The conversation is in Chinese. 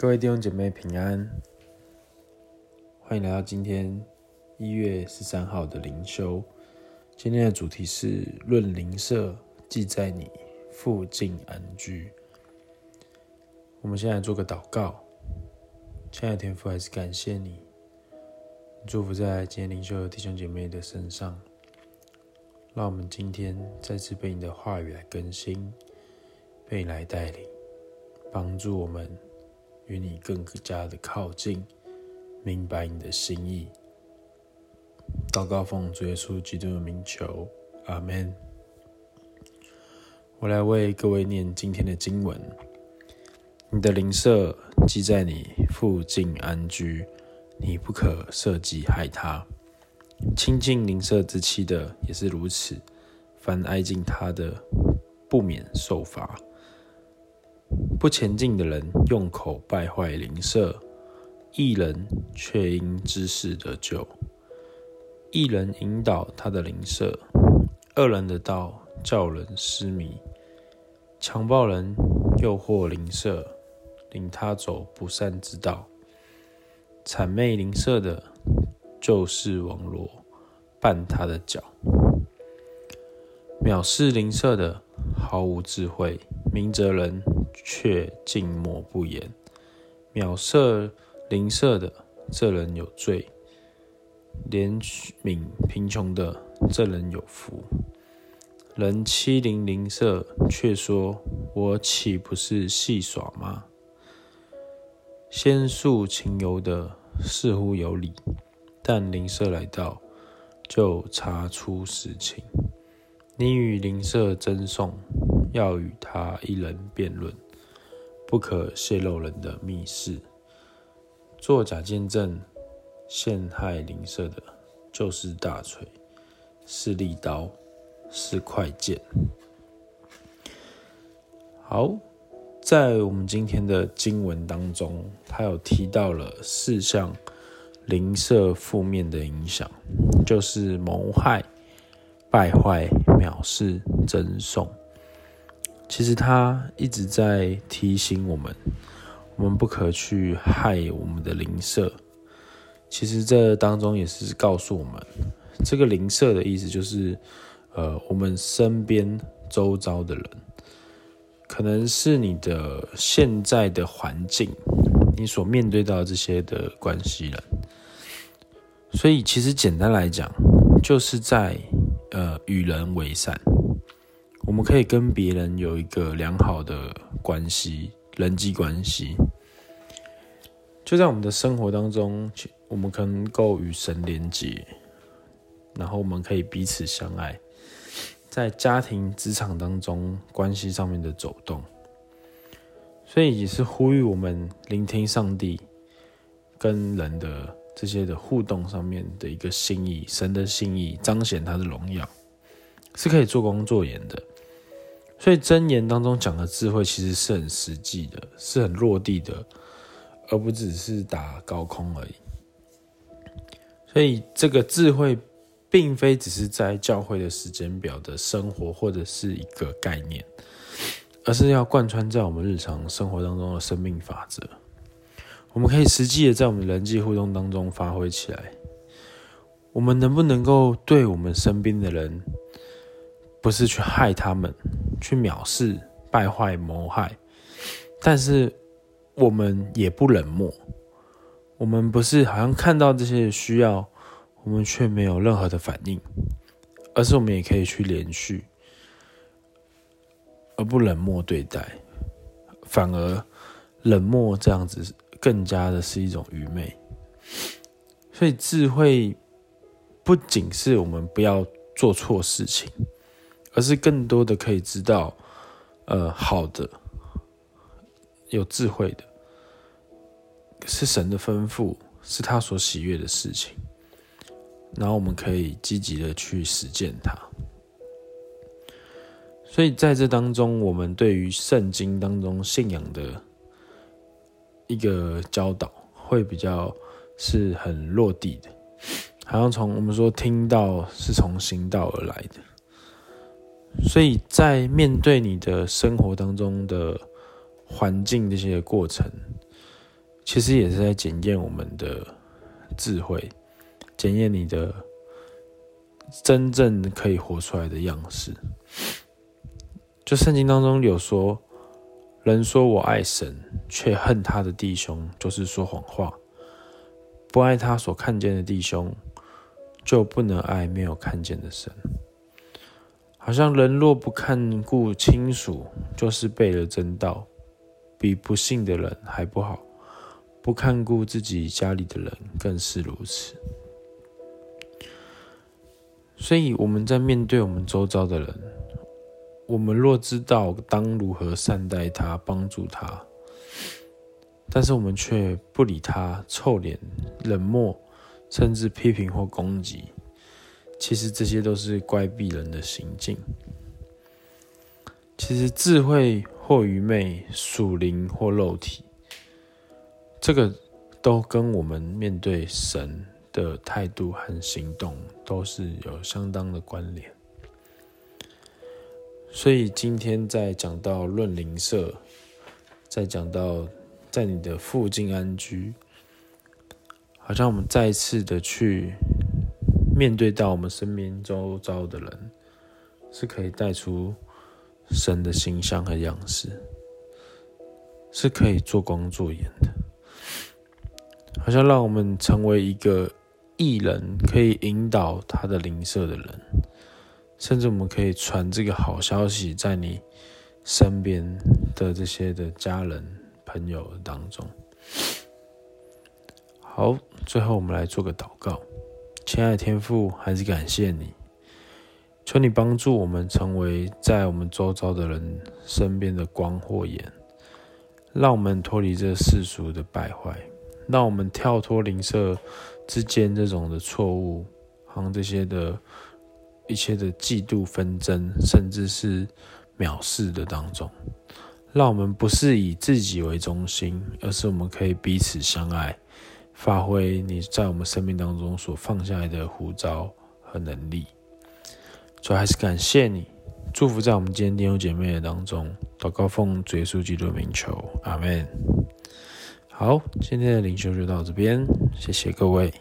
各位弟兄姐妹平安，欢迎来到今天一月十三号的灵修。今天的主题是论灵舍，既在你，附近安居。我们先来做个祷告，亲爱的天父，还是感谢你，祝福在今天灵修的弟兄姐妹的身上，让我们今天再次被你的话语来更新，被你来带领，帮助我们。与你更加的靠近，明白你的心意。祷告奉主耶稣基督的名求，阿门。我来为各位念今天的经文：你的灵舍既在你，附近安居，你不可设计害他。亲近灵舍之妻的也是如此，凡挨近他的，不免受罚。不前进的人用口败坏邻舍，一人却因知识得救。一人引导他的邻舍，恶人的道叫人失迷。强暴人诱惑邻舍，领他走不善之道。谄媚邻舍的，就是网罗，绊他的脚。藐视邻舍的，毫无智慧。明哲人却静默不言，藐视邻舍的，这人有罪；怜悯贫穷的，这人有福。人欺凌邻舍，却说：“我岂不是戏耍吗？”先诉情由的似乎有理，但邻舍来到，就查出实情。你与邻舍争讼。要与他一人辩论，不可泄露人的密事。作假见证陷害邻舍的，就是大锤，是利刀，是快剑。好，在我们今天的经文当中，他有提到了四项邻舍负面的影响，就是谋害、败坏、藐视、争讼。其实他一直在提醒我们，我们不可去害我们的邻舍。其实这当中也是告诉我们，这个邻舍的意思就是，呃，我们身边周遭的人，可能是你的现在的环境，你所面对到这些的关系人。所以其实简单来讲，就是在呃与人为善。我们可以跟别人有一个良好的关系，人际关系。就在我们的生活当中，我们可能够与神连结，然后我们可以彼此相爱，在家庭、职场当中关系上面的走动。所以也是呼吁我们聆听上帝跟人的这些的互动上面的一个心意，神的心意彰显他的荣耀，是可以做工做盐的。所以箴言当中讲的智慧其实是很实际的，是很落地的，而不只是打高空而已。所以这个智慧并非只是在教会的时间表的生活或者是一个概念，而是要贯穿在我们日常生活当中的生命法则。我们可以实际的在我们人际互动当中发挥起来。我们能不能够对我们身边的人，不是去害他们，去藐视、败坏、谋害，但是我们也不冷漠。我们不是好像看到这些需要，我们却没有任何的反应，而是我们也可以去连续，而不冷漠对待，反而冷漠这样子更加的是一种愚昧。所以智慧不仅是我们不要做错事情。而是更多的可以知道，呃，好的，有智慧的，是神的吩咐，是他所喜悦的事情，然后我们可以积极的去实践它。所以在这当中，我们对于圣经当中信仰的一个教导，会比较是很落地的，好像从我们说听到是从行道而来的。所以在面对你的生活当中的环境这些过程，其实也是在检验我们的智慧，检验你的真正可以活出来的样式。就圣经当中有说，人说我爱神，却恨他的弟兄，就是说谎话；不爱他所看见的弟兄，就不能爱没有看见的神。好像人若不看顾亲属，就是背了真道，比不信的人还不好。不看顾自己家里的人，更是如此。所以我们在面对我们周遭的人，我们若知道当如何善待他、帮助他，但是我们却不理他、臭脸、冷漠，甚至批评或攻击。其实这些都是乖僻人的行径。其实智慧或愚昧，属灵或肉体，这个都跟我们面对神的态度和行动都是有相当的关联。所以今天在讲到论灵舍，在讲到在你的附近安居，好像我们再一次的去。面对到我们身边周遭的人，是可以带出神的形象和样式，是可以做光做盐的，好像让我们成为一个艺人，可以引导他的邻舍的人，甚至我们可以传这个好消息在你身边的这些的家人朋友当中。好，最后我们来做个祷告。亲爱的天父，还是感谢你，求你帮助我们成为在我们周遭的人身边的光或眼，让我们脱离这世俗的败坏，让我们跳脱灵舍之间这种的错误，和这些的一切的嫉妒纷争，甚至是藐视的当中，让我们不是以自己为中心，而是我们可以彼此相爱。发挥你在我们生命当中所放下来的护照和能力，主要还是感谢你，祝福在我们今天弟兄姐妹的当中，祷告奉主耶稣基督的名求，阿门。好，今天的灵修就到这边，谢谢各位。